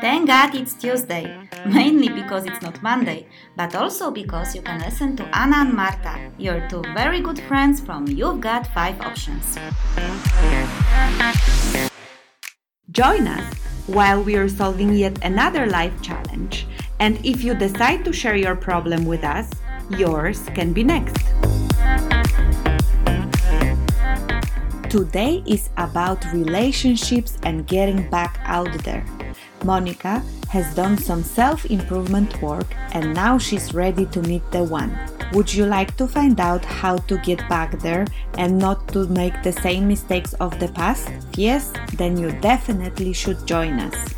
Thank God it's Tuesday, mainly because it's not Monday, but also because you can listen to Anna and Marta, your two very good friends from You've Got 5 Options. Join us while we are solving yet another life challenge. And if you decide to share your problem with us, yours can be next. Today is about relationships and getting back out there. Monica has done some self improvement work and now she's ready to meet the one. Would you like to find out how to get back there and not to make the same mistakes of the past? Yes? Then you definitely should join us.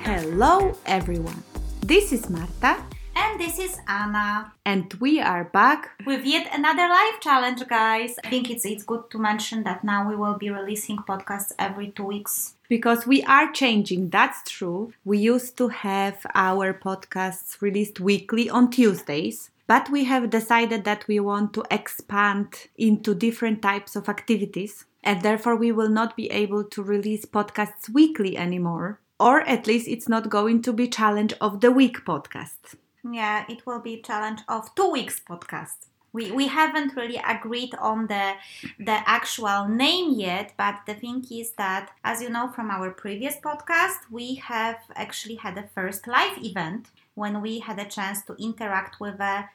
Hello, everyone. This is Marta. And this is Anna. And we are back with yet another life challenge, guys. I think it's it's good to mention that now we will be releasing podcasts every two weeks because we are changing. That's true. We used to have our podcasts released weekly on Tuesdays. But we have decided that we want to expand into different types of activities, and therefore we will not be able to release podcasts weekly anymore, or at least it's not going to be challenge of the week podcast. Yeah, it will be a challenge of two weeks podcast. We, we haven't really agreed on the the actual name yet but the thing is that as you know from our previous podcast we have actually had a first live event when we had a chance to interact with a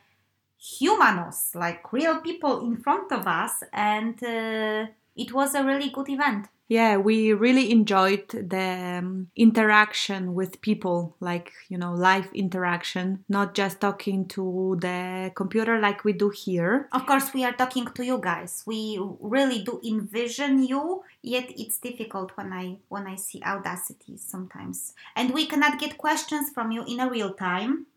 humanos like real people in front of us and uh, it was a really good event yeah we really enjoyed the um, interaction with people like you know live interaction not just talking to the computer like we do here. Of course we are talking to you guys. We really do envision you yet it's difficult when i when i see audacity sometimes. And we cannot get questions from you in a real time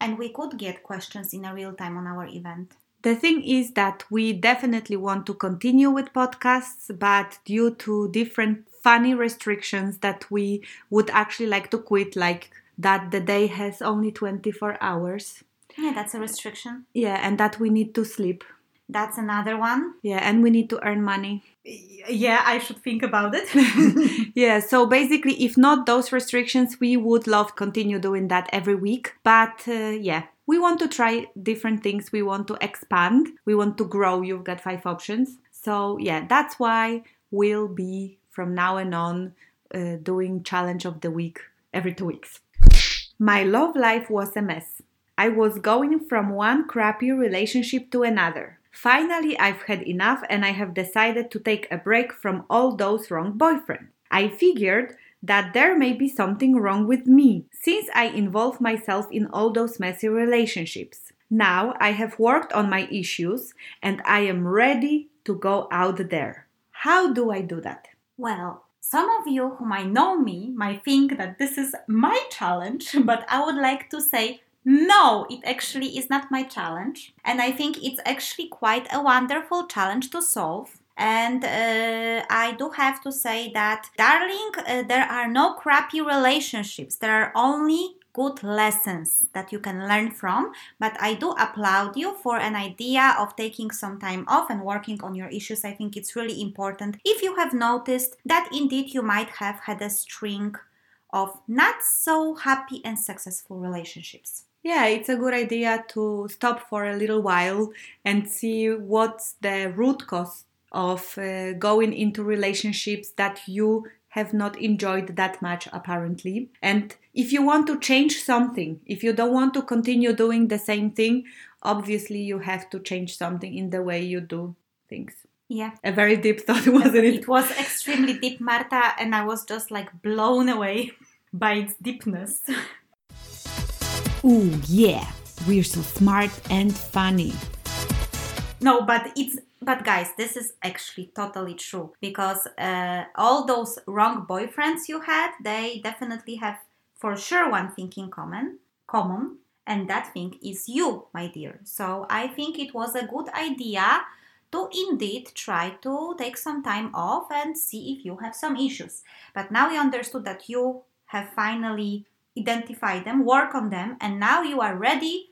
and we could get questions in a real time on our event the thing is that we definitely want to continue with podcasts, but due to different funny restrictions that we would actually like to quit, like that the day has only 24 hours. Yeah, that's a restriction. Yeah, and that we need to sleep. That's another one. Yeah, and we need to earn money. Yeah, I should think about it. yeah, so basically, if not those restrictions, we would love continue doing that every week. But uh, yeah, we want to try different things. We want to expand. We want to grow. You've got five options. So, yeah, that's why we'll be from now and on uh, doing challenge of the week every two weeks. My love life was a mess. I was going from one crappy relationship to another. Finally, I've had enough and I have decided to take a break from all those wrong boyfriends. I figured that there may be something wrong with me since I involve myself in all those messy relationships. Now I have worked on my issues and I am ready to go out there. How do I do that? Well, some of you who might know me might think that this is my challenge, but I would like to say no, it actually is not my challenge. And I think it's actually quite a wonderful challenge to solve and uh, I do have to say that, darling, uh, there are no crappy relationships. There are only good lessons that you can learn from. But I do applaud you for an idea of taking some time off and working on your issues. I think it's really important if you have noticed that indeed you might have had a string of not so happy and successful relationships. Yeah, it's a good idea to stop for a little while and see what's the root cause of uh, going into relationships that you have not enjoyed that much apparently. And if you want to change something if you don't want to continue doing the same thing obviously you have to change something in the way you do things. Yeah. A very deep thought wasn't it? It was extremely deep marta and i was just like blown away by its deepness. Oh yeah. We're so smart and funny. No but it's but guys, this is actually totally true because uh, all those wrong boyfriends you had, they definitely have for sure one thing in common, common, and that thing is you, my dear. So I think it was a good idea to indeed try to take some time off and see if you have some issues. But now you understood that you have finally identified them, work on them, and now you are ready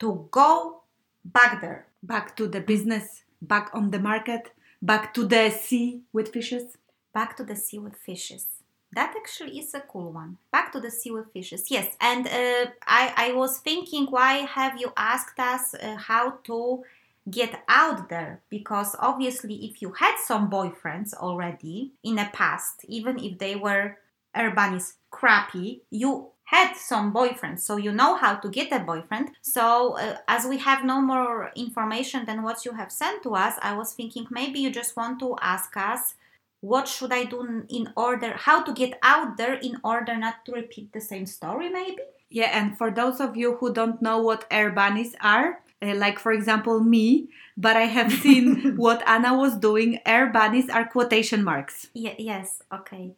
to go back there. Back to the business back on the market, back to the sea with fishes? Back to the sea with fishes. That actually is a cool one. Back to the sea with fishes. Yes, and uh, I, I was thinking, why have you asked us uh, how to get out there? Because obviously, if you had some boyfriends already in the past, even if they were air bunnies crappy, you had some boyfriends, so you know how to get a boyfriend. So, uh, as we have no more information than what you have sent to us, I was thinking maybe you just want to ask us what should I do in order, how to get out there in order not to repeat the same story, maybe? Yeah, and for those of you who don't know what air bunnies are, uh, like for example me, but I have seen what Anna was doing, air bunnies are quotation marks. Yeah, yes, okay.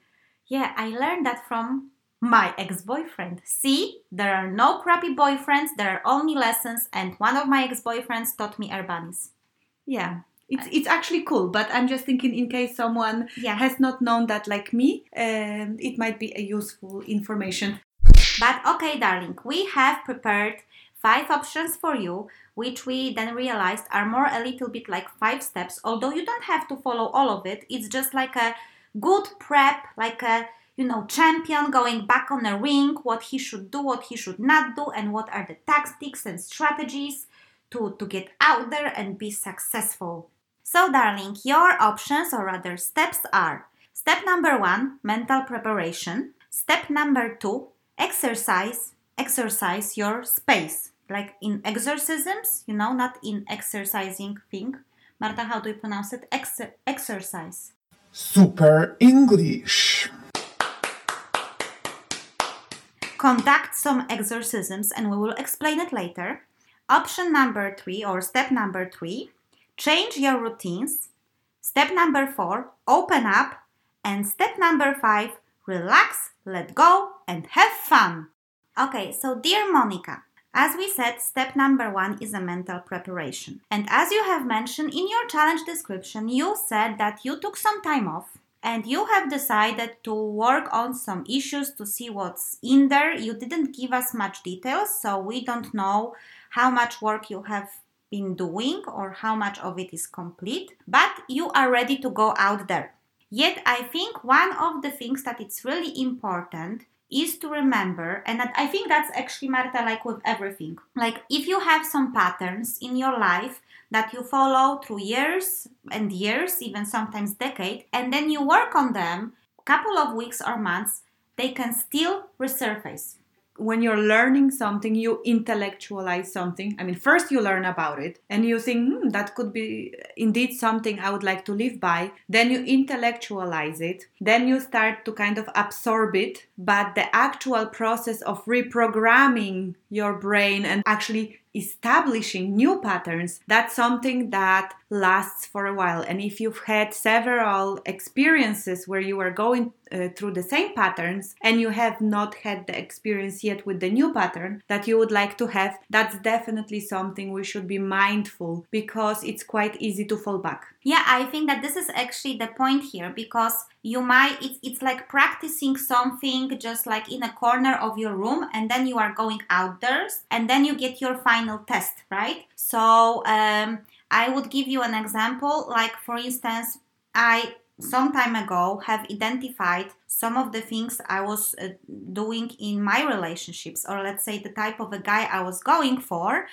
Yeah, I learned that from my ex boyfriend. See, there are no crappy boyfriends, there are only lessons, and one of my ex boyfriends taught me air bunnies. Yeah, it's it's actually cool but i'm just thinking in case someone Yeah. has not known that like me um, it might be a useful information But okay, darling, we have prepared five options for you, which we then realized are more a little bit like five steps, although you don't have to follow all of it. It's just like a good prep, like a you know, champion going back on the ring, what he should do, what he should not do, and what are the tactics and strategies to, to get out there and be successful. So, darling, your options, or rather steps, are step number one, mental preparation. Step number two, exercise. Exercise your space, like in exorcisms, you know, not in exercising thing. Marta, how do you pronounce it? Ex- exercise. Super English. Conduct some exorcisms and we will explain it later. Option number three or step number three change your routines. Step number four open up. And step number five relax, let go, and have fun. Okay, so dear Monica, as we said, step number one is a mental preparation. And as you have mentioned in your challenge description, you said that you took some time off and you have decided to work on some issues to see what's in there. You didn't give us much details, so we don't know how much work you have been doing or how much of it is complete, but you are ready to go out there. Yet, I think one of the things that it's really important is to remember, and I think that's actually, Marta, like with everything. Like, if you have some patterns in your life that you follow through years and years, even sometimes decade, and then you work on them, a couple of weeks or months, they can still resurface. when you're learning something, you intellectualize something. I mean, first you learn about it and you think, hmm, that could be indeed something I would like to live by. Then you intellectualize it. Then you start to kind of absorb it. But the actual process of reprogramming your brain and actually establishing new patterns, that's something that lasts for a while. And if you've had several experiences where you are going uh, through the same patterns and you have not had the experience yet with the new pattern that you would like to have, that's definitely something we should be mindful because it's quite easy to fall back. Yeah, I think that this is actually the point here because you might it's it's like practicing something just like in a corner of your room and then you are going outdoors and then you get your final test, right? So um, I would give you an example like for instance, I some time ago have identified some of the things I was uh, doing in my relationships or let's say the type of a guy I was going for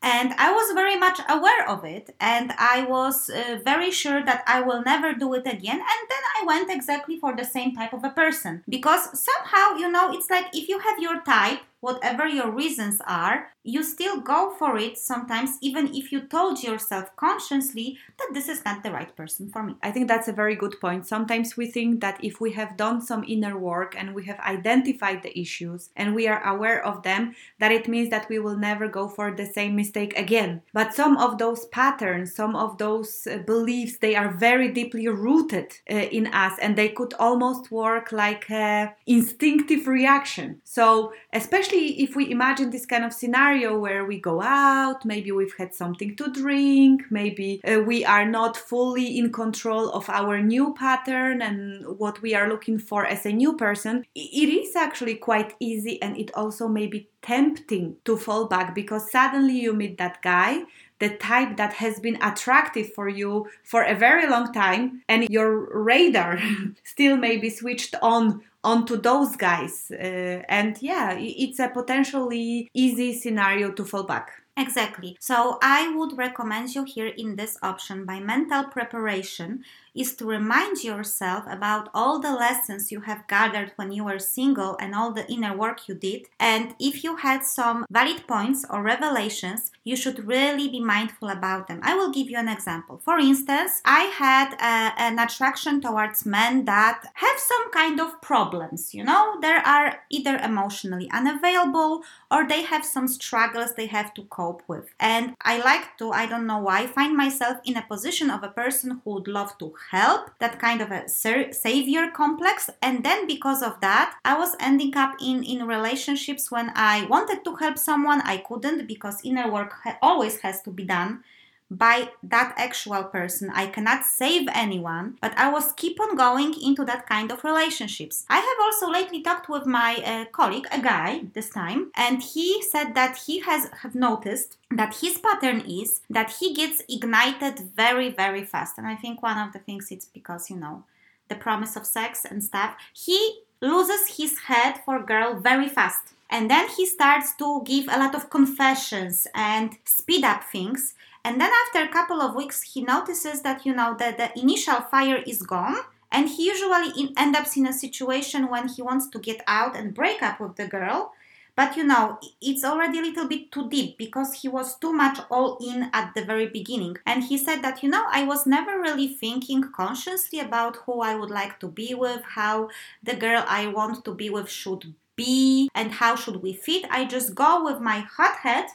and I was very much aware of it, and I was uh, very sure that I will never do it again. And then I went exactly for the same type of a person because somehow, you know, it's like if you have your type, whatever your reasons are, you still go for it sometimes, even if you told yourself consciously that this is not the right person for me. I think that's a very good point. Sometimes we think that if we have done some inner work and we have identified the issues and we are aware of them, that it means that we will never go for the same mistake again. But some of those patterns, some of those uh, beliefs, they are very deeply rooted uh, in us and they could almost work like an instinctive reaction. So, especially if we imagine this kind of scenario where we go out, maybe we've had something to drink, maybe uh, we are not fully in control of our new pattern and what we are looking for as a new person, it is actually quite easy and it also may be tempting to fall back because suddenly you meet that guy the type that has been attractive for you for a very long time and your radar still may be switched on onto those guys uh, and yeah it's a potentially easy scenario to fall back Exactly. So I would recommend you here in this option by mental preparation is to remind yourself about all the lessons you have gathered when you were single and all the inner work you did. And if you had some valid points or revelations, you should really be mindful about them. I will give you an example. For instance, I had uh, an attraction towards men that have some kind of problems. You know, they are either emotionally unavailable or they have some struggles they have to cope with. And I like to, I don't know why, find myself in a position of a person who would love to help, that kind of a savior complex. And then because of that, I was ending up in, in relationships when I wanted to help someone, I couldn't because inner work ha- always has to be done by that actual person. I cannot save anyone, but I was keep on going into that kind of relationships. I have also lately talked with my uh, colleague, a guy this time, and he said that he has have noticed that his pattern is that he gets ignited very very fast. And I think one of the things it's because, you know, the promise of sex and stuff. He loses his head for girl very fast. And then he starts to give a lot of confessions and speed up things and then after a couple of weeks, he notices that, you know, that the initial fire is gone. And he usually in, ends up in a situation when he wants to get out and break up with the girl. But you know, it's already a little bit too deep because he was too much all in at the very beginning. And he said that, you know, I was never really thinking consciously about who I would like to be with, how the girl I want to be with should be, and how should we fit. I just go with my hot head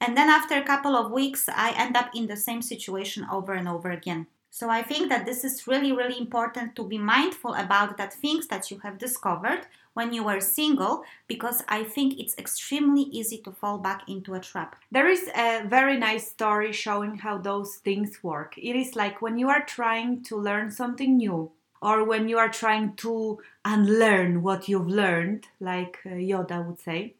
and then after a couple of weeks, I end up in the same situation over and over again. So I think that this is really, really important to be mindful about that things that you have discovered when you were single, because I think it's extremely easy to fall back into a trap. There is a very nice story showing how those things work. It is like when you are trying to learn something new, or when you are trying to unlearn what you've learned, like uh, Yoda would say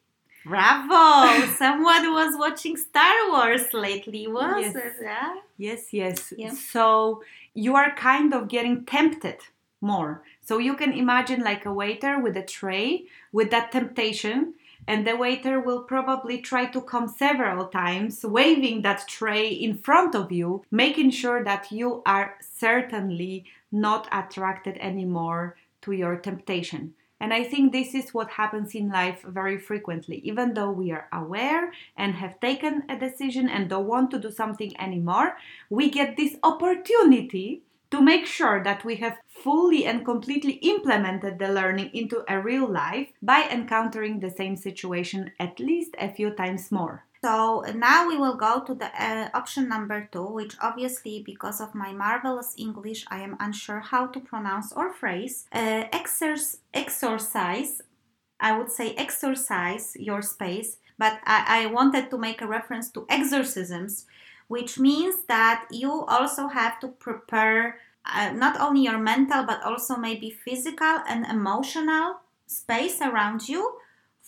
Bravo! Someone was watching Star Wars lately, was yes. it? Yeah? Yes, yes. Yeah. So you are kind of getting tempted more. So you can imagine like a waiter with a tray with that temptation, and the waiter will probably try to come several times, waving that tray in front of you, making sure that you are certainly not attracted anymore to your temptation. And I think this is what happens in life very frequently. Even though we are aware and have taken a decision and don't want to do something anymore, we get this opportunity to make sure that we have fully and completely implemented the learning into a real life by encountering the same situation at least a few times more. So now we will go to the uh, option number two, which obviously, because of my marvelous English, I am unsure how to pronounce or phrase. Uh, exercise, I would say exercise your space, but I, I wanted to make a reference to exorcisms, which means that you also have to prepare uh, not only your mental, but also maybe physical and emotional space around you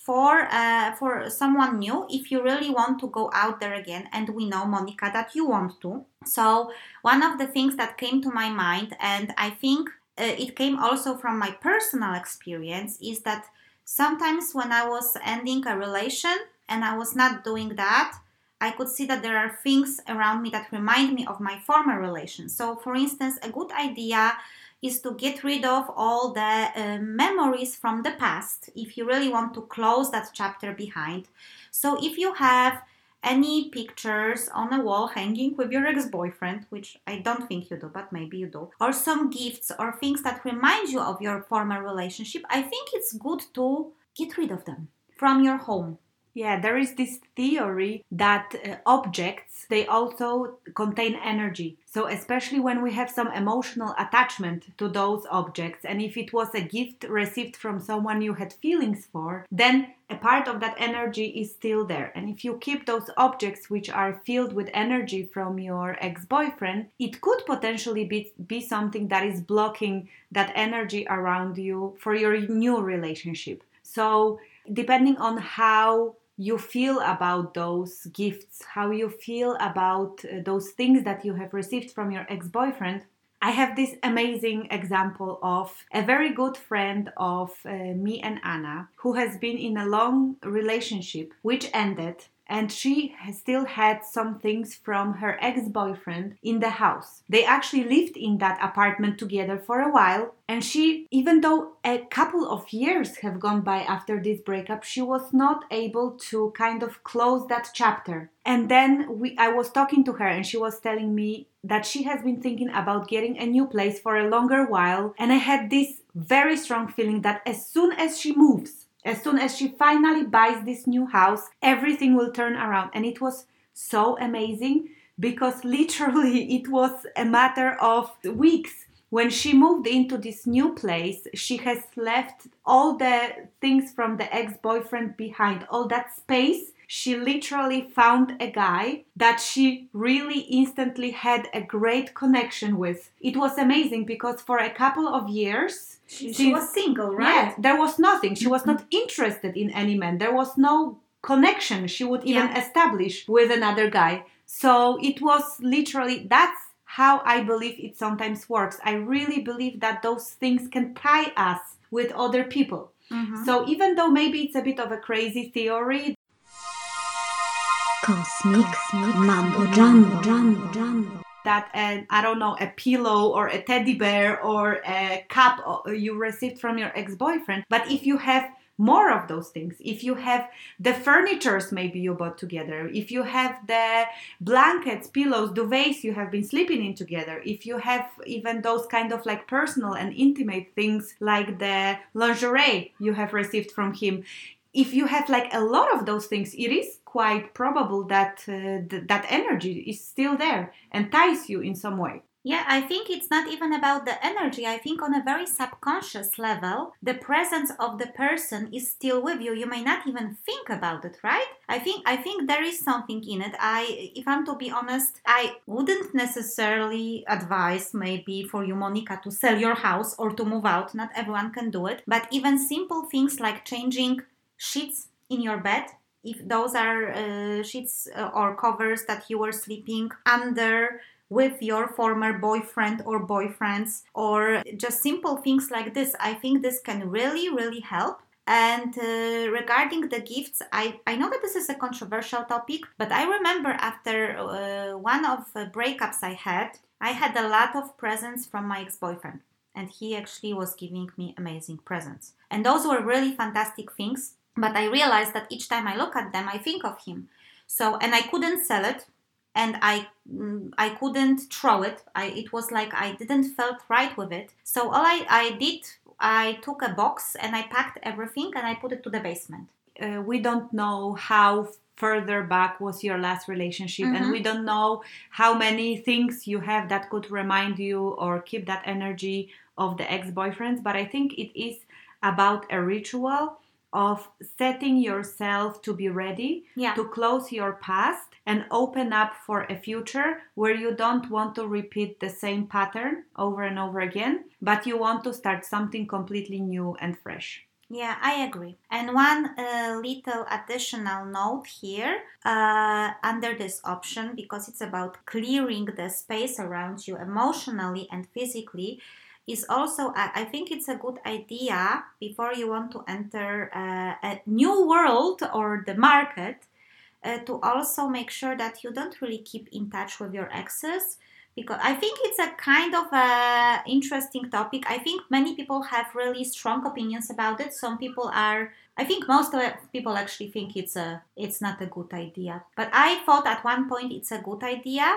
for uh, for someone new if you really want to go out there again and we know monica that you want to so one of the things that came to my mind and i think uh, it came also from my personal experience is that sometimes when i was ending a relation and i was not doing that I could see that there are things around me that remind me of my former relation. So, for instance, a good idea is to get rid of all the uh, memories from the past if you really want to close that chapter behind. So if you have any pictures on a wall hanging with your ex boyfriend, which I don't think you do, but maybe you do, or some gifts or things that remind you of your former relationship, I think it's good to get rid of them from your home. Yeah, there is this theory that uh, objects they also contain energy. So especially when we have some emotional attachment to those objects and if it was a gift received from someone you had feelings for, then a part of that energy is still there. And if you keep those objects which are filled with energy from your ex-boyfriend, it could potentially be, be something that is blocking that energy around you for your new relationship. So depending on how you feel about those gifts, how you feel about uh, those things that you have received from your ex boyfriend, I have this amazing example of a very good friend of uh, me and Anna who has been in a long relationship which ended and she still had some things from her ex boyfriend in the house. They actually lived in that apartment together for a while, and she, even though a couple of years have gone by after this breakup, she was not able to kind of close that chapter. And then we, I was talking to her, and she was telling me that she has been thinking about getting a new place for a longer while, and I had this very strong feeling that as soon as she moves, as soon as she finally buys this new house, everything will turn around. And it was so amazing because literally it was a matter of weeks. When she moved into this new place, she has left all the things from the ex boyfriend behind, all that space she literally found a guy that she really instantly had a great connection with. It was amazing because for a couple of years, she, she was single, right? Yeah, there was nothing. She was not interested in any man. There was no connection she would even yeah. establish with another guy. So it was literally that's how I believe it sometimes works. I really believe that those things can tie us with other people. Mm-hmm. So even though maybe it's a bit of a crazy theory, cosmic, cosmic mambo jumbo. jumbo jumbo. That uh, I don't know a pillow or a teddy bear or a cup you received from your ex-boyfriend. But if you have more of those things if you have the furnitures maybe you bought together if you have the blankets pillows duvets you have been sleeping in together if you have even those kind of like personal and intimate things like the lingerie you have received from him if you have like a lot of those things it is quite probable that uh, th- that energy is still there and ties you in some way yeah, I think it's not even about the energy. I think on a very subconscious level, the presence of the person is still with you. You may not even think about it, right? I think I think there is something in it. I if I'm to be honest, I wouldn't necessarily advise maybe for you Monica to sell your house or to move out. Not everyone can do it, but even simple things like changing sheets in your bed if those are uh, sheets uh, or covers that you were sleeping under with your former boyfriend or boyfriends or just simple things like this i think this can really really help and uh, regarding the gifts, I, I know that this is a controversial topic, but I remember after uh, one of the breakups I had, I had a lot of presents from my ex boyfriend. And he actually was giving me amazing presents. And those were really fantastic things but i realized that each time i look at them i think of him. So and i couldn't sell it and i mm, i couldn't throw it. I it was like i didn't felt right with it. So all i i did i took a box and i packed everything and i put it to the basement. Uh, we don't know how further back was your last relationship mm-hmm. and we don't know how many things you have that could remind you or keep that energy of the ex-boyfriends but i think it is about a ritual of setting yourself to be ready yeah. to close your past and open up for a future where you don't want to repeat the same pattern over and over again, but you want to start something completely new and fresh. Yeah, I agree. And one uh, little additional note here uh, under this option, because it's about clearing the space around you emotionally and physically is also I, think it's a good idea before you want to enter uh, a new world or the market uh, to also make sure that you don't really keep in touch with your exes because I think it's a kind of a interesting topic. I think many people have really strong opinions about it. Some people are I think most of people actually think it's a it's not a good idea. But I thought at one point it's a good idea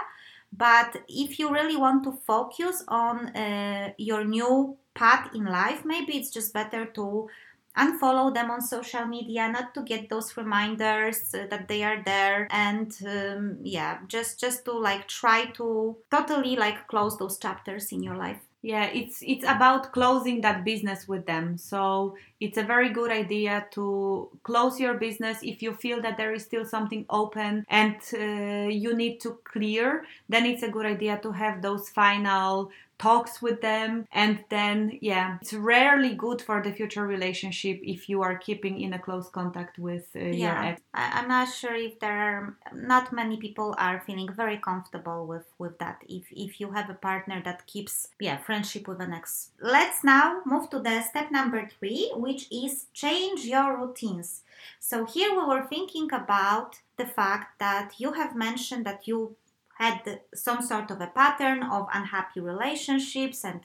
but if you really want to focus on uh, your new path in life, maybe it's just better to unfollow them on social media not to get those reminders uh, that they are there and um, yeah just just to like try to totally like close those chapters in your life yeah it's it's about closing that business with them. So it's a very good idea to close your business if you feel that there is still something open and uh, you need to clear then it's a good idea to have those final talks with them and then yeah it's rarely good for the future relationship if you are keeping in a close contact with uh, your ex. I'm not sure if there are not many people are feeling very comfortable with with that. If if you have a partner that keeps yeah friendship with an ex. Let's now move to the step number three which is change your routines. So here we were thinking about the fact that you have mentioned that you had some sort of a pattern of unhappy relationships and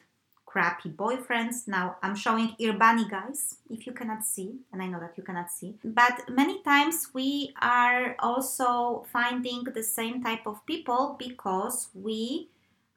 crappy boyfriends. Now I'm showing air bunnies guys, if you cannot see, and I know that you cannot see. But many times we are also finding the same type of people because we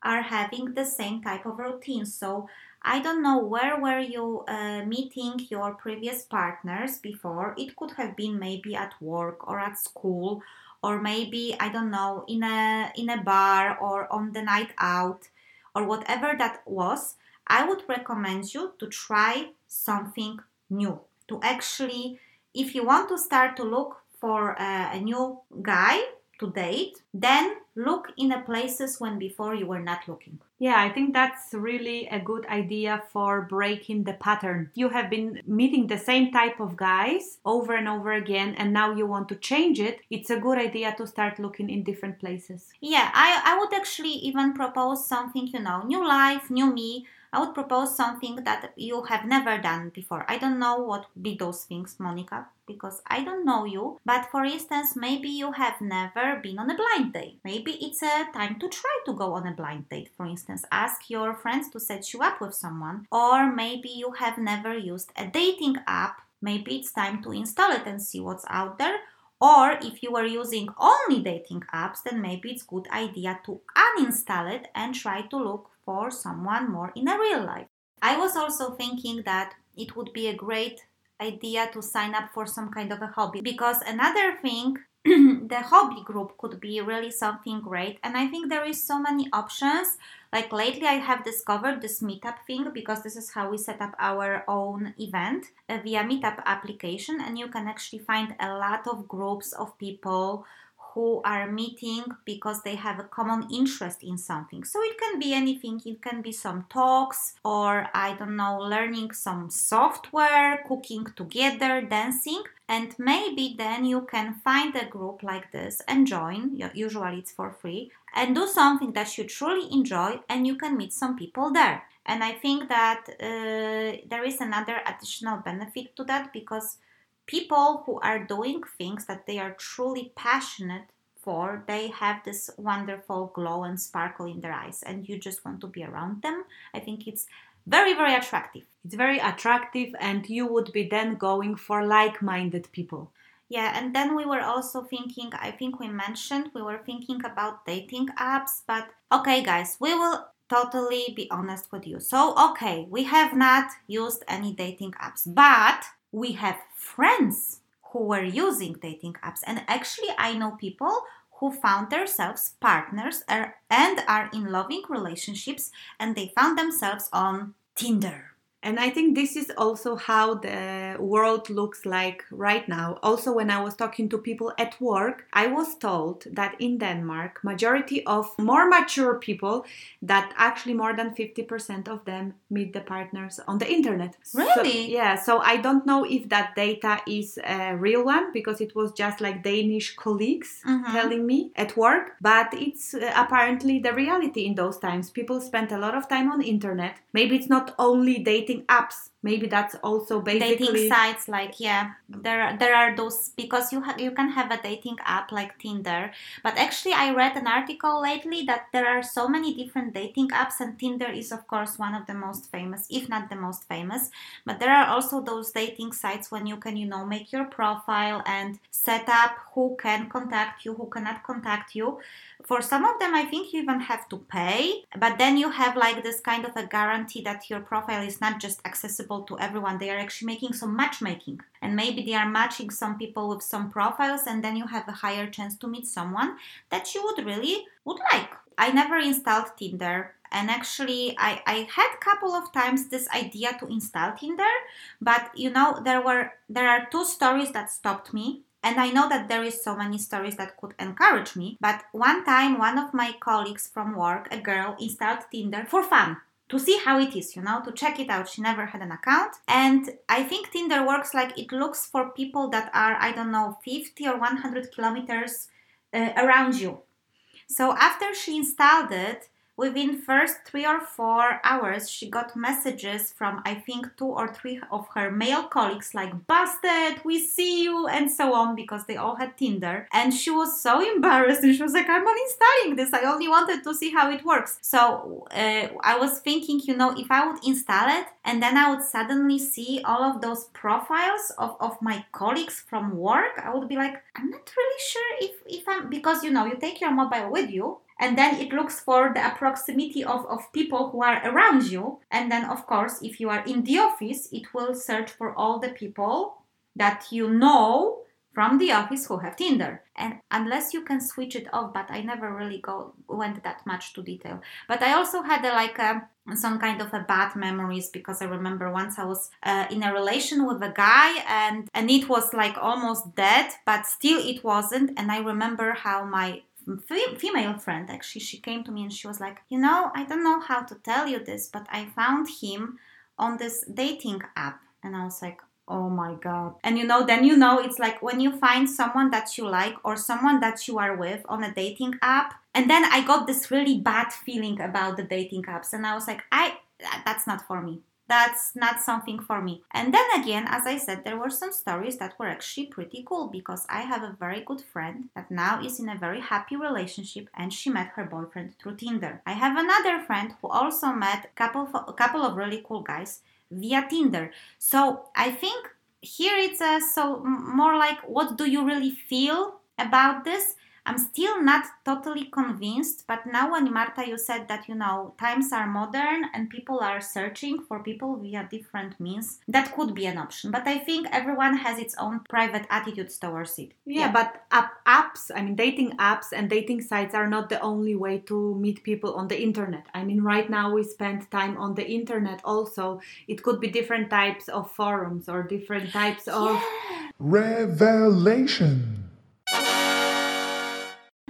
are having the same type of routine. So I don't know where were you uh, meeting your previous partners before. It could have been maybe at work or at school or maybe I don't know in a in a bar or on the night out or whatever that was, I would recommend you to try something new. To actually, if you want to start to look for a, a new guy to date, then look in the places when before you were not looking. Yeah, I think that's really a good idea for breaking the pattern. You have been meeting the same type of guys over and over again, and now you want to change it. It's a good idea to start looking in different places. Yeah, I, I would actually even propose something, you know, new life, new me. I would propose something that you have never done before. I don't know what be those things, Monica, because I don't know you. But for instance, maybe you have never been on a blind date. Maybe it's a time to try to go on a blind date. For instance, ask your friends to set you up with someone. Or maybe you have never used a dating app. Maybe it's time to install it and see what's out there. Or if you were using only dating apps, then maybe it's good idea to uninstall it and try to look for someone more in a real life. I was also thinking that it would be a great idea to sign up for some kind of a hobby because another thing the hobby group could be really something great and i think there is so many options like lately i have discovered this meetup thing because this is how we set up our own event uh, via meetup application and you can actually find a lot of groups of people who are meeting because they have a common interest in something. So it can be anything, it can be some talks, or I don't know, learning some software, cooking together, dancing. And maybe then you can find a group like this and join. Usually it's for free and do something that you truly enjoy, and you can meet some people there. And I think that uh, there is another additional benefit to that because people who are doing things that they are truly passionate for, they have this wonderful glow and sparkle in their eyes, and you just want to be around them. I think it's very, very attractive. It's very attractive, and you would be then going for like minded people. Yeah, and then we were also thinking, I think we mentioned, we were thinking about dating apps, but okay, guys, we will totally be honest with you. So, okay, we have not used any dating apps, but we have friends who were using dating apps. And actually, I know people who found themselves partners and are in loving relationships and they found themselves on Tinder. And I think this is also how the world looks like right now. Also, when I was talking to people at work, I was told that in Denmark, majority of more mature people, that actually more than 50% of them meet the partners on the internet. Really? So, yeah. So I don't know if that data is a real one because it was just like Danish colleagues mm-hmm. telling me at work, but it's uh, apparently the reality in those times. People spend a lot of time on internet. Maybe it's not only dating apps maybe that's also basically dating sites like yeah there are, there are those because you ha- you can have a dating app like Tinder but actually I read an article lately that there are so many different dating apps and Tinder is of course one of the most famous if not the most famous but there are also those dating sites when you can you know make your profile and set up who can contact you who cannot contact you. For some of them i think you even have to pay but then you have like this kind of a guarantee that your profile is not just accessible to everyone they are actually making some matchmaking and maybe they are matching some people with some profiles and then you have a higher chance to meet someone that you would really would like i never installed tinder and actually I, I had a couple of times this idea to install tinder but you know there were there are two stories that stopped me and I know that there is so many stories that could encourage me. But one time, one of my colleagues from work, a girl, installed Tinder for fun. To see how it is, you know, to check it out. She never had an account. And I think Tinder works like it looks for people that are, I don't know, 50 or 100 kilometers uh, around you. So after she installed it, within first three or four hours she got messages from i think two or three of her male colleagues like busted we see you and so on because they all had tinder. And she was so embarrassed and she was like i'm uninstalling this. I only wanted to see how it works. So uh, i was thinking you know if i would install it and then i would suddenly see all of those profiles of, of my colleagues from work i would be like i'm not really sure if if i'm because you know you take your mobile with you and then it looks for the proximity of, of people who are around you. And then of course if you are in the office it will search for all the people that you know from the office who have tinder. And unless you can switch it off but i never really go went that much to detail. But i also had a, like a some kind of a bad memories because I remember once I was uh, in a relation with a guy and and it was like almost dead but still it wasn't. And I remember how my female friend actually she came to me and she was like you know i don't know how to tell you this but i found him on this dating app. And i was like oh my god. And you know then you know it's like when you find someone that you like or someone that you are with on a dating app and then i got this really bad feeling about the dating apps and i was like i that's not for me that's not something for me. And then again, as I said, there were some stories that were actually pretty cool because I have a very good friend that now is in a very happy relationship and she met her boyfriend through Tinder. I have another friend who also met a couple of, a couple of really cool guys via Tinder. So I think here it's a so more like what do you really feel about this I'm still not totally convinced, but now when Marta, you said that you know times are modern and people are searching for people via different means, that could be an option. But I think everyone has its own private attitudes towards it. Yeah, yeah. but app, apps, I mean, dating apps and dating sites are not the only way to meet people on the internet. I mean, right now we spend time on the internet also. It could be different types of forums or different types yeah. of. Revelation.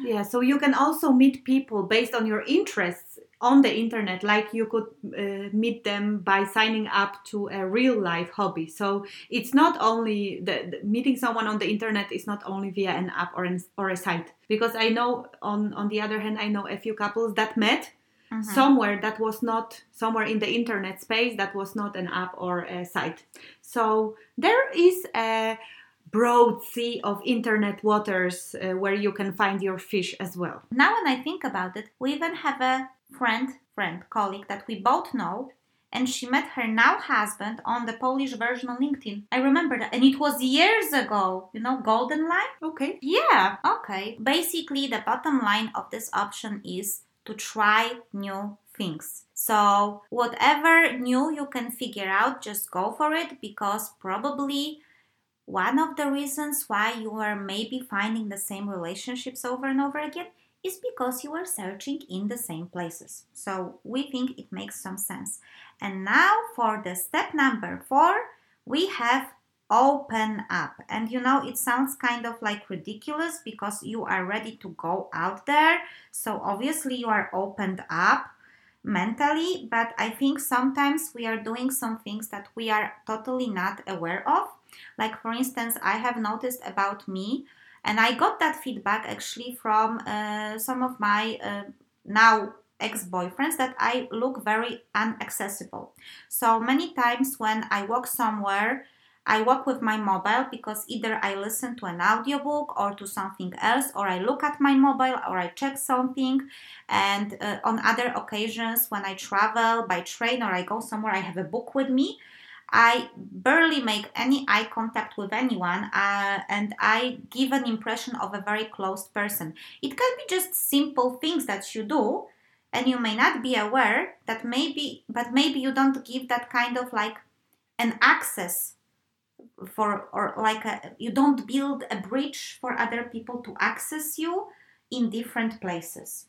Yeah, so you can also meet people based on your interests on the internet, like you could uh, meet them by signing up to a real life hobby. So it's not only the, the, meeting someone on the internet is not only via an app or an, or a site. Because I know on on the other hand, I know a few couples that met Mm-hmm. somewhere that was not somewhere in the internet space that was not an app or a site so there is a broad sea of internet waters uh, where you can find your fish as well. Now, when I think about it, we even have a friend, friend, colleague that we both know, and she met her now husband on the Polish version on LinkedIn. I remember that, and it was years ago. You know, Golden Line. Okay. Yeah. Okay. Basically, the bottom line of this option is to try new things. So, whatever new you can figure out, just go for it because probably one of the reasons why you are maybe finding the same relationships over and over again is because you are searching in the same places. So we think it makes some sense. And now for the step number four, we have open up. And you know, it sounds kind of like ridiculous because you are ready to go out there. So obviously, you are opened up mentally, but I think sometimes we are doing some things that we are totally not aware of. Like, for instance, I have noticed about me, and I got that feedback actually from uh, some of my uh, now ex boyfriends that I look very inaccessible. So many times when I walk somewhere, I walk with my mobile because either I listen to an audiobook or to something else, or I look at my mobile or I check something. And uh, on other occasions, when I travel by train or I go somewhere, I have a book with me. I barely make any eye contact with anyone uh, and I give an impression of a very closed person. It can be just simple things that you do and you may not be aware that maybe, but maybe you don't give that kind of like an access for, or like a, you don't build a bridge for other people to access you in different places.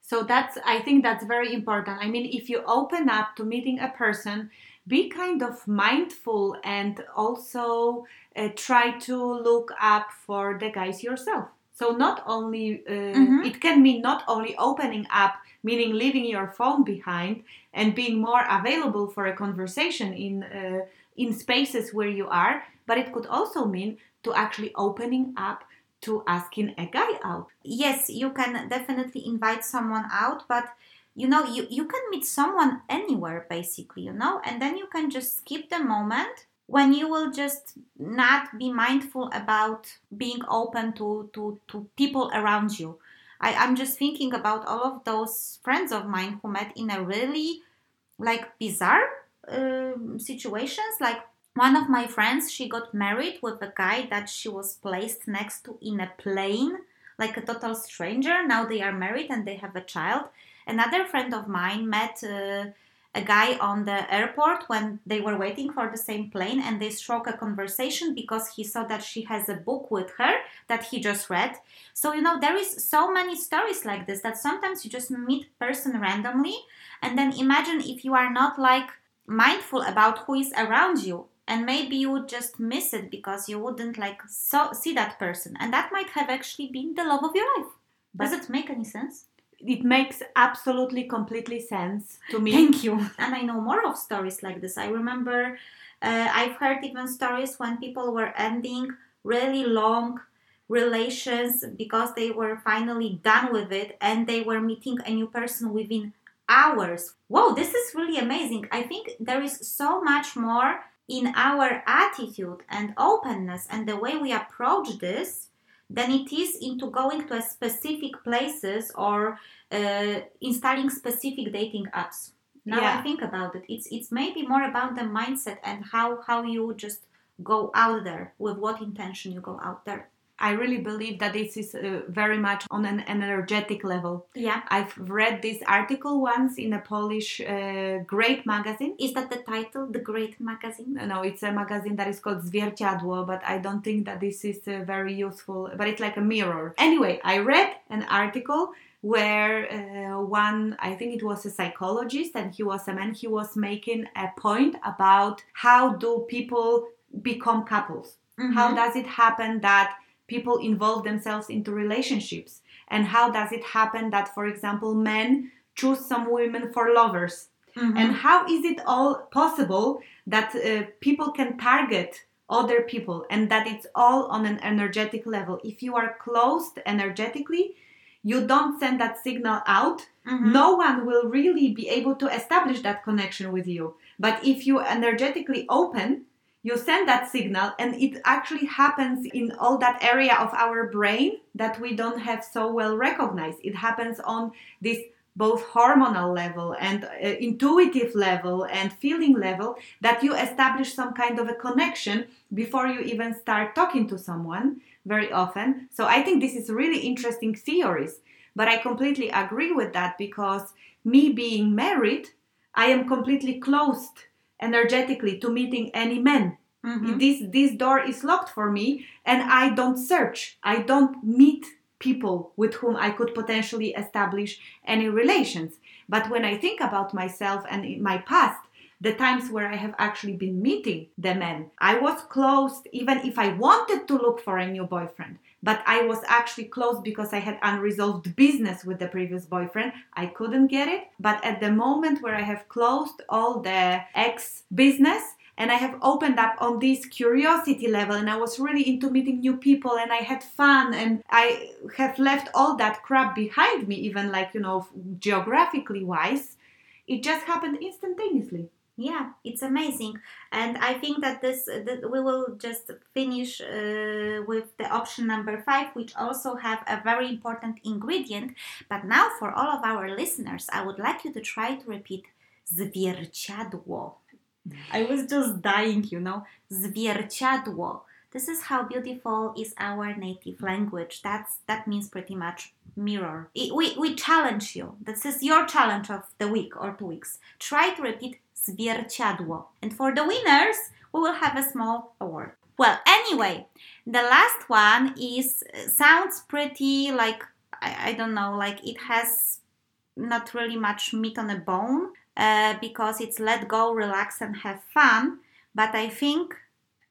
So that's, I think that's very important. I mean, if you open up to meeting a person, be kind of mindful and also uh, try to look up for the guys yourself. So not only uh, Mhm. it can mean not only opening up, meaning leaving your phone behind and being more available for a conversation in uh, in spaces where you are, but it could also mean to actually opening up to asking a guy out. yes you can definitely invite someone out but you know you, you can meet someone anywhere basically you know and then you can just skip the moment when you will just not be mindful about being open to to, to people around you I, i'm just thinking about all of those friends of mine who met in a really like bizarre um, situations like one of my friends she got married with a guy that she was placed next to in a plane like a total stranger. Now they are married and they have a child. Another friend of mine met uh, a guy on the airport when they were waiting for the same plane and they struck a conversation because he saw that she has a book with her that he just read. So you know there is so many stories like this that sometimes you just meet person randomly and then imagine if you are not like mindful about who is around you and maybe you would just miss it because you wouldn't like so see that person. And that might have actually been the love of your life. Does it make any sense It makes absolutely completely sense to me. thank you. And i know more of stories like this. I remember uh, i've heard even stories when people were ending really long relations because they were finally done with it and they were meeting a new person within hours. Wow this is really amazing. I think there is so much more in our attitude and openness and the way we approach this than it is into going to a specific places or uh, installing specific dating apps now Yeah. i think about it it's it's maybe more about the mindset and how how you just go out there with what intention you go out there I really believe that this is uh, very much on an energetic level. yeah I've read this article once in a Polish uh, great magazine. is that the title the great magazine No, it's a magazine that is called Zwierciadło, but I don't think that this is uh, very useful. But it's like a mirror. Anyway, I read an article where uh, one, I think it was a psychologist, and he was a man. He was making a point about how do people become couples. How Mhm. does it happen that people involve themselves into relationships? And how does it happen that, for example, men choose some women for lovers? Mhm. And how is it all possible that uh, people can target other people and that it's all on an energetic level? If you are closed energetically, you don't send that signal out, Mhm. no one will really be able to establish that connection with you. But if you energetically open, you send that signal and it actually happens in all that area of our brain that we don't have so well recognized. It happens on this both hormonal level and uh, intuitive level and feeling level that you establish some kind of a connection before you even start talking to someone very often. So I think this is really interesting theories. But I completely agree with that because me being married, I am completely closed energetically to meeting any men. Mhm. This this door is locked for me and I don't search. I don't meet people with whom I could potentially establish any relations. But when I think about myself and in my past, the times where I have actually been meeting the men, I was closed even if I wanted to look for a new boyfriend. But I was actually closed because I had unresolved business with the previous boyfriend. I couldn't get it. But at the moment where I have closed all the ex business, and I have opened up on this curiosity level and I was really into meeting new people and I had fun and I have left all that crap behind me even like you know geographically wise it just happened instantaneously Yeah, it's amazing, and I think that this that we will just finish uh, with the option number five, which also have a very important ingredient. But now, for all of our listeners, I would like you to try to repeat zwierciadło. I was just dying, you know, zwierciadło. This is how beautiful is our native language. That's that means pretty much mirror. We we challenge you. This is your challenge of the week or two weeks. Try to repeat zwierciadło. And for the winners, we will have a small award. Well, anyway, the last one is sounds pretty like I, I don't know, like it has not really much meat on a bone uh, because it's let go, relax, and have fun. But I think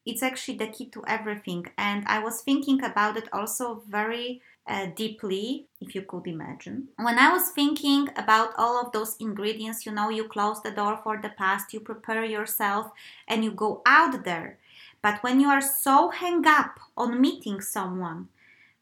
it's actually the key to everything. And I was thinking about it also very uh, deeply, if you could imagine. When I was thinking about all of those ingredients, you know, you close the door for the past, you prepare yourself, and you go out there. But when you are so hung up on meeting someone,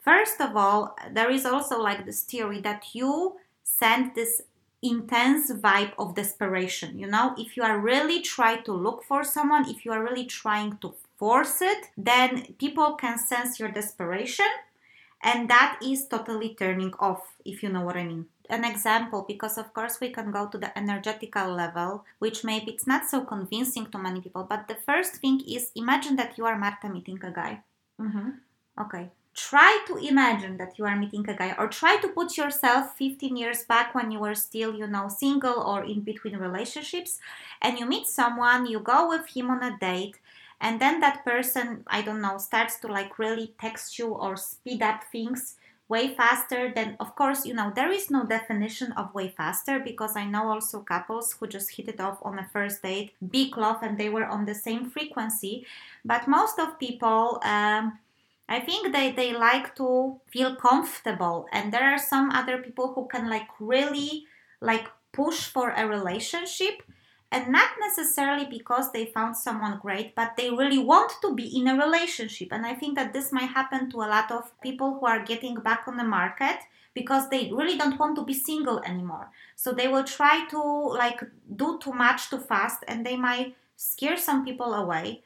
first of all, there is also like this theory that you send this intense vibe of desperation. You know, if you are really trying to look for someone, if you are really trying to force it, then people can sense your desperation and that is totally turning off if you know what i mean. An example because of course we can go to the energetical level which maybe it's not so convincing to many people but the first thing is imagine that you are marta meeting a guy. Mm-hmm. okay. Try to imagine that you are meeting a guy or try to put yourself 15 years back when you were still you know single or in between relationships and you meet someone you go with him on a date and then that person i don't know starts to like really text you or speed up things way faster then of course you know there is no definition of way faster because i know also couples who just hit it off on a first date big love and they were on the same frequency. But most of people um, i think they, they like to feel comfortable. And there are some other people who can like really like push for a relationship and not necessarily because they found someone great, but they really want to be in a relationship. And I think that this might happen to a lot of people who are getting back on the market because they really don't want to be single anymore. So they will try to like do too much too fast and they might scare some people away.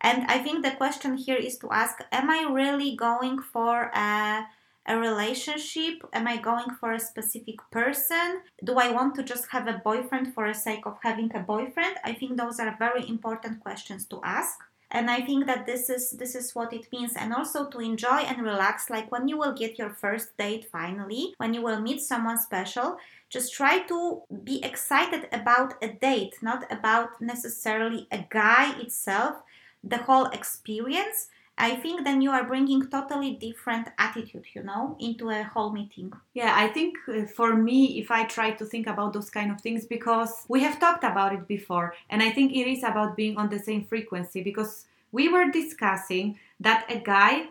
And I think the question here is to ask Am I really going for a a relationship? Am I going for a specific person? Do I want to just have a boyfriend for the sake of having a boyfriend? I think those are very important questions to ask and i think that this is this is what it means and also to enjoy and relax like when you will get your first date finally when you will meet someone special just try to be excited about a date not about necessarily a guy itself the whole experience I think then you are bringing totally different attitude, you know, into a whole meeting. Yeah, I think uh, for me, if I try to think about those kind of things, because we have talked about it before, and I think it is about being on the same frequency, because we were discussing that a guy,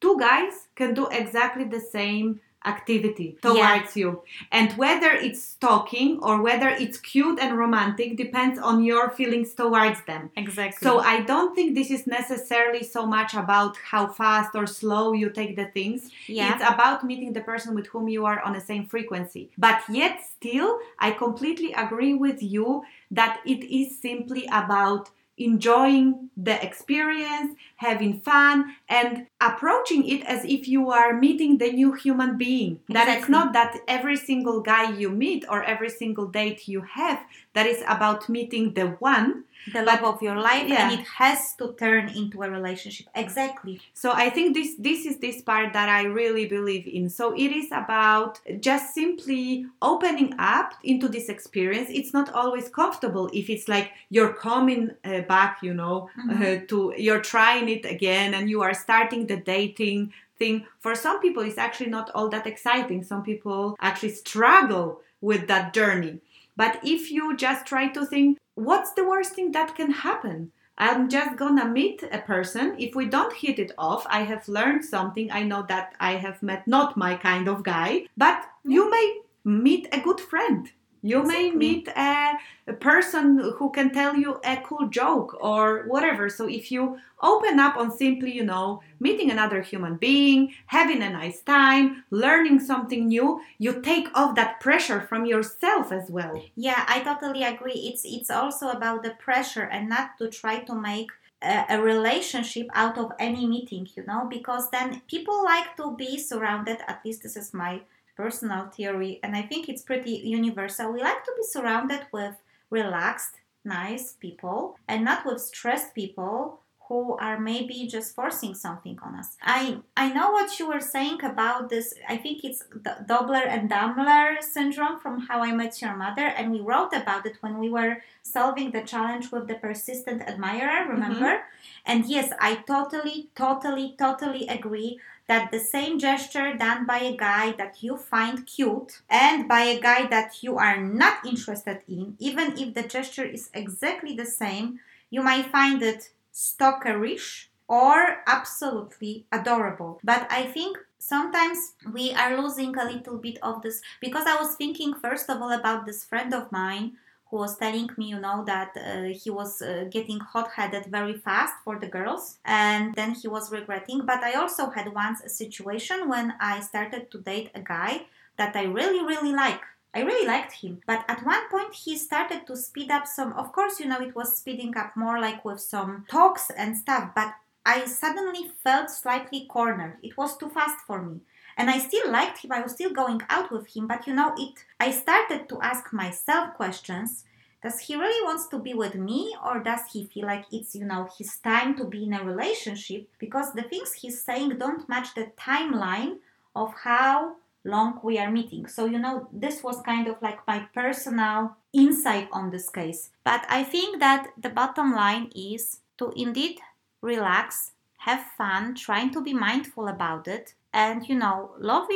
two guys can do exactly the same activity towards yeah. you. And whether it's stalking or whether it's cute and romantic depends on your feelings towards them. Exactly. So i don't think this is necessarily so much about how fast or slow you take the things. Yeah. it's about meeting the person with whom you are on the same frequency. But yet still i completely agree with you that it is simply about enjoying the experience, having fun, and approaching it as if you are meeting the new human being. Exactly. That it's not that every single guy you meet or every single date you have that is about meeting the one the love of your life yeah. and it has to turn into a relationship. Exactly. So i think this this is this part that i really believe in. So it is about just simply opening up into this experience. It's not always comfortable if it's like you're coming uh, back you know mm-hmm. uh, to you're trying it again and you are starting the dating thing. For some people it's actually not all that exciting. Some people actually struggle with that journey but if you just try to think what's the worst thing that can happen? I'm just gonna meet a person. If we don't hit it off, I have learned something. I know that I have met not my kind of guy, but you may meet a good friend. You exactly. may meet a, a, person who can tell you a cool joke or whatever. So if you open up on simply, you know, meeting another human being, having a nice time, learning something new, you take off that pressure from yourself as well. Yeah, I totally agree. It's it's also about the pressure and not to try to make a, a relationship out of any meeting, you know, because then people like to be surrounded, at least this is my personal theory, and I think it's pretty universal. We like to be surrounded with relaxed, nice people and not with stressed people who are maybe just forcing something on us. I I know what you were saying about this. I think it's the Dobler and Dahmer syndrome from How I Met Your Mother, and we wrote about it when we were solving the challenge with the persistent admirer. Remember? Mm-hmm. And yes, I totally, totally, totally agree that the same gesture done by a guy that you find cute and by a guy that you are not interested in, even if the gesture is exactly the same, you might find it stalkerish or absolutely adorable. But I think sometimes we are losing a little bit of this because I was thinking first of all about this friend of mine who was telling me, you know, that uh, he was uh, getting hot headed very fast for the girls and then he was regretting. But I also had once a situation when I started to date a guy that I really, really like. I really liked him, but at one point he started to speed up some. Of course, you know, it was speeding up more like with some talks and stuff, but I suddenly felt slightly cornered. It was too fast for me and I still liked him. I was still going out with him, but you know, it. I started to ask myself questions. Does he really wants to be with me, or does he feel like it's you know his time to be in a relationship? Because the things he's saying don't match the timeline of how long we are meeting. So you know, this was kind of like my personal insight on this case. But I think that the bottom line is to indeed relax, have fun, trying to be mindful about it, and you know, love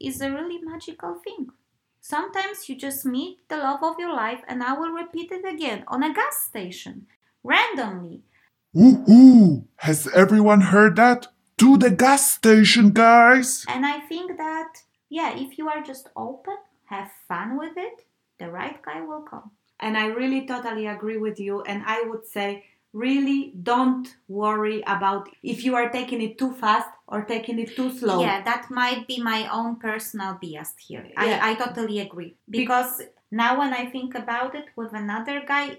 is a really magical thing. Sometimes you just meet the love of your life, and I will repeat it again on a gas station, randomly. Ooh, ooh, has everyone heard that? To the gas station, guys! And I think that, yeah, if you are just open, have fun with it, the right guy will come. And I really totally agree with you. And I would say really don't worry about if you are taking it too fast or taking it too slow. Yeah, that might be my own personal bias here. Yeah. I, I totally agree. Because Be- now when I think about it with another guy,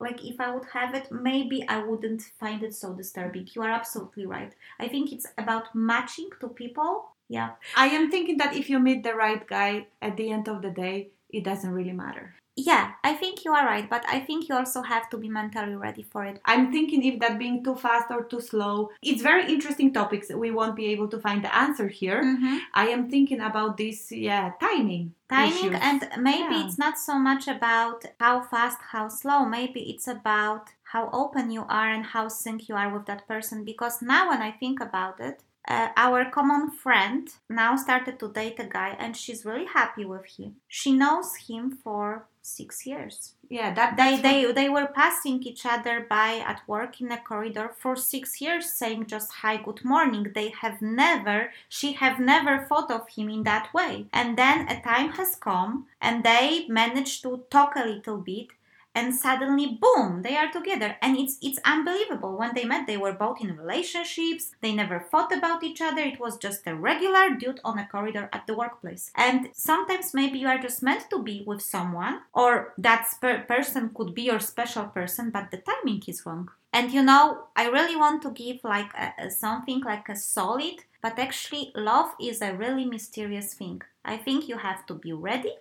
like if I would have it, maybe I wouldn't find it so disturbing. You are absolutely right. I think it's about matching to people. Yeah. I am thinking that if you meet the right guy at the end of the day, it doesn't really matter yeah i think you are right but i think you also have to be mentally ready for it i'm thinking if that being too fast or too slow it's very interesting topics we won't be able to find the answer here mm-hmm. i am thinking about this yeah timing timing issues. and maybe yeah. it's not so much about how fast how slow maybe it's about how open you are and how sync you are with that person because now when i think about it uh, our common friend now started to date a guy and she's really happy with him she knows him for six years. Yeah that they they, they were passing each other by at work in a corridor for six years saying just hi good morning. They have never she have never thought of him in that way. And then a time has come and they managed to talk a little bit and suddenly boom they are together. And it's it's unbelievable. When they met they were both in relationships. They never thought about each other. It was just a regular dude on a corridor at the workplace. And sometimes maybe you are just meant to be with someone or that person could be your special person but the timing is wrong. And you know i really want to give like a, a something like a solid but actually love is a really mysterious thing. I think you have to be ready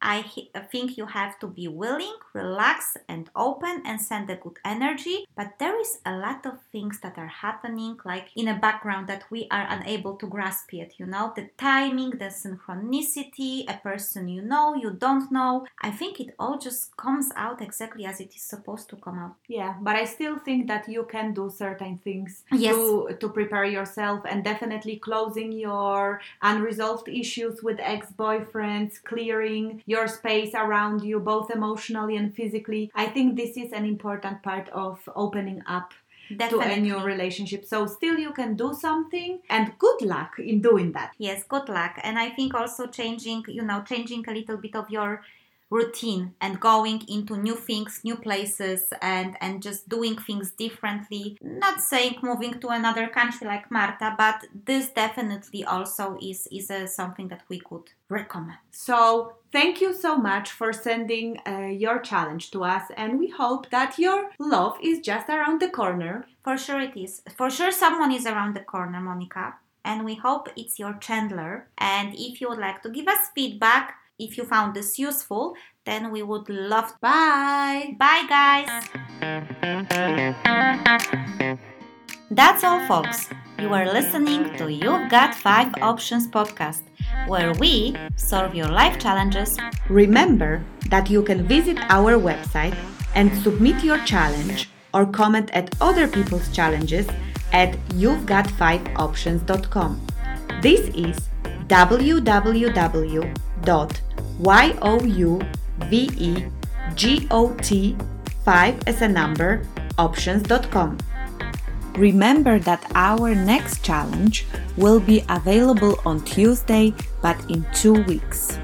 I think you have to be willing, relax, and open and send a good energy. But there is a lot of things that are happening, like in a background that we are unable to grasp yet. You know, the timing, the synchronicity, a person you know, you don't know. I think it all just comes out exactly as it is supposed to come out. Yeah, but I still think that you can do certain things yes. to, to prepare yourself and definitely closing your unresolved issues with ex boyfriends, clearing your space around you, both emotionally and physically. I think this is an important part of opening up Definitely. to a new relationship. So still you can do something and good luck in doing that. Yes, good luck. And I think also changing, you know, changing a little bit of your routine and going into new things new places and and just doing things differently not saying moving to another country like marta but this definitely also is is a, something that we could recommend so thank you so much for sending uh, your challenge to us and we hope that your love is just around the corner for sure it is for sure someone is around the corner monica and we hope it's your chandler and if you would like to give us feedback if you found this useful, then we would love. Bye! Bye, guys! That's all, folks. You are listening to You've Got 5 Options podcast, where we solve your life challenges. Remember that you can visit our website and submit your challenge or comment at other people's challenges at you've got 5options.com. This is www Y O U V E G O T 5 as a number options.com. Remember that our next challenge will be available on Tuesday, but in two weeks.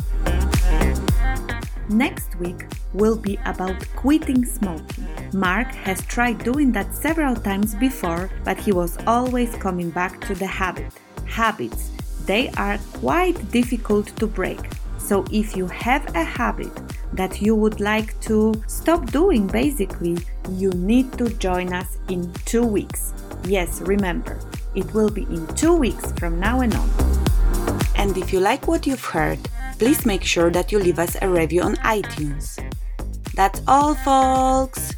Next week will be about quitting smoking. Mark has tried doing that several times before, but he was always coming back to the habit. Habits, they are quite difficult to break. So if you have a habit that you would like to stop doing, basically, you need to join us in two weeks. Yes, remember, it will be in two weeks from now and on. And if you like what you've heard, please make sure that you leave us a review on iTunes. That's all, folks!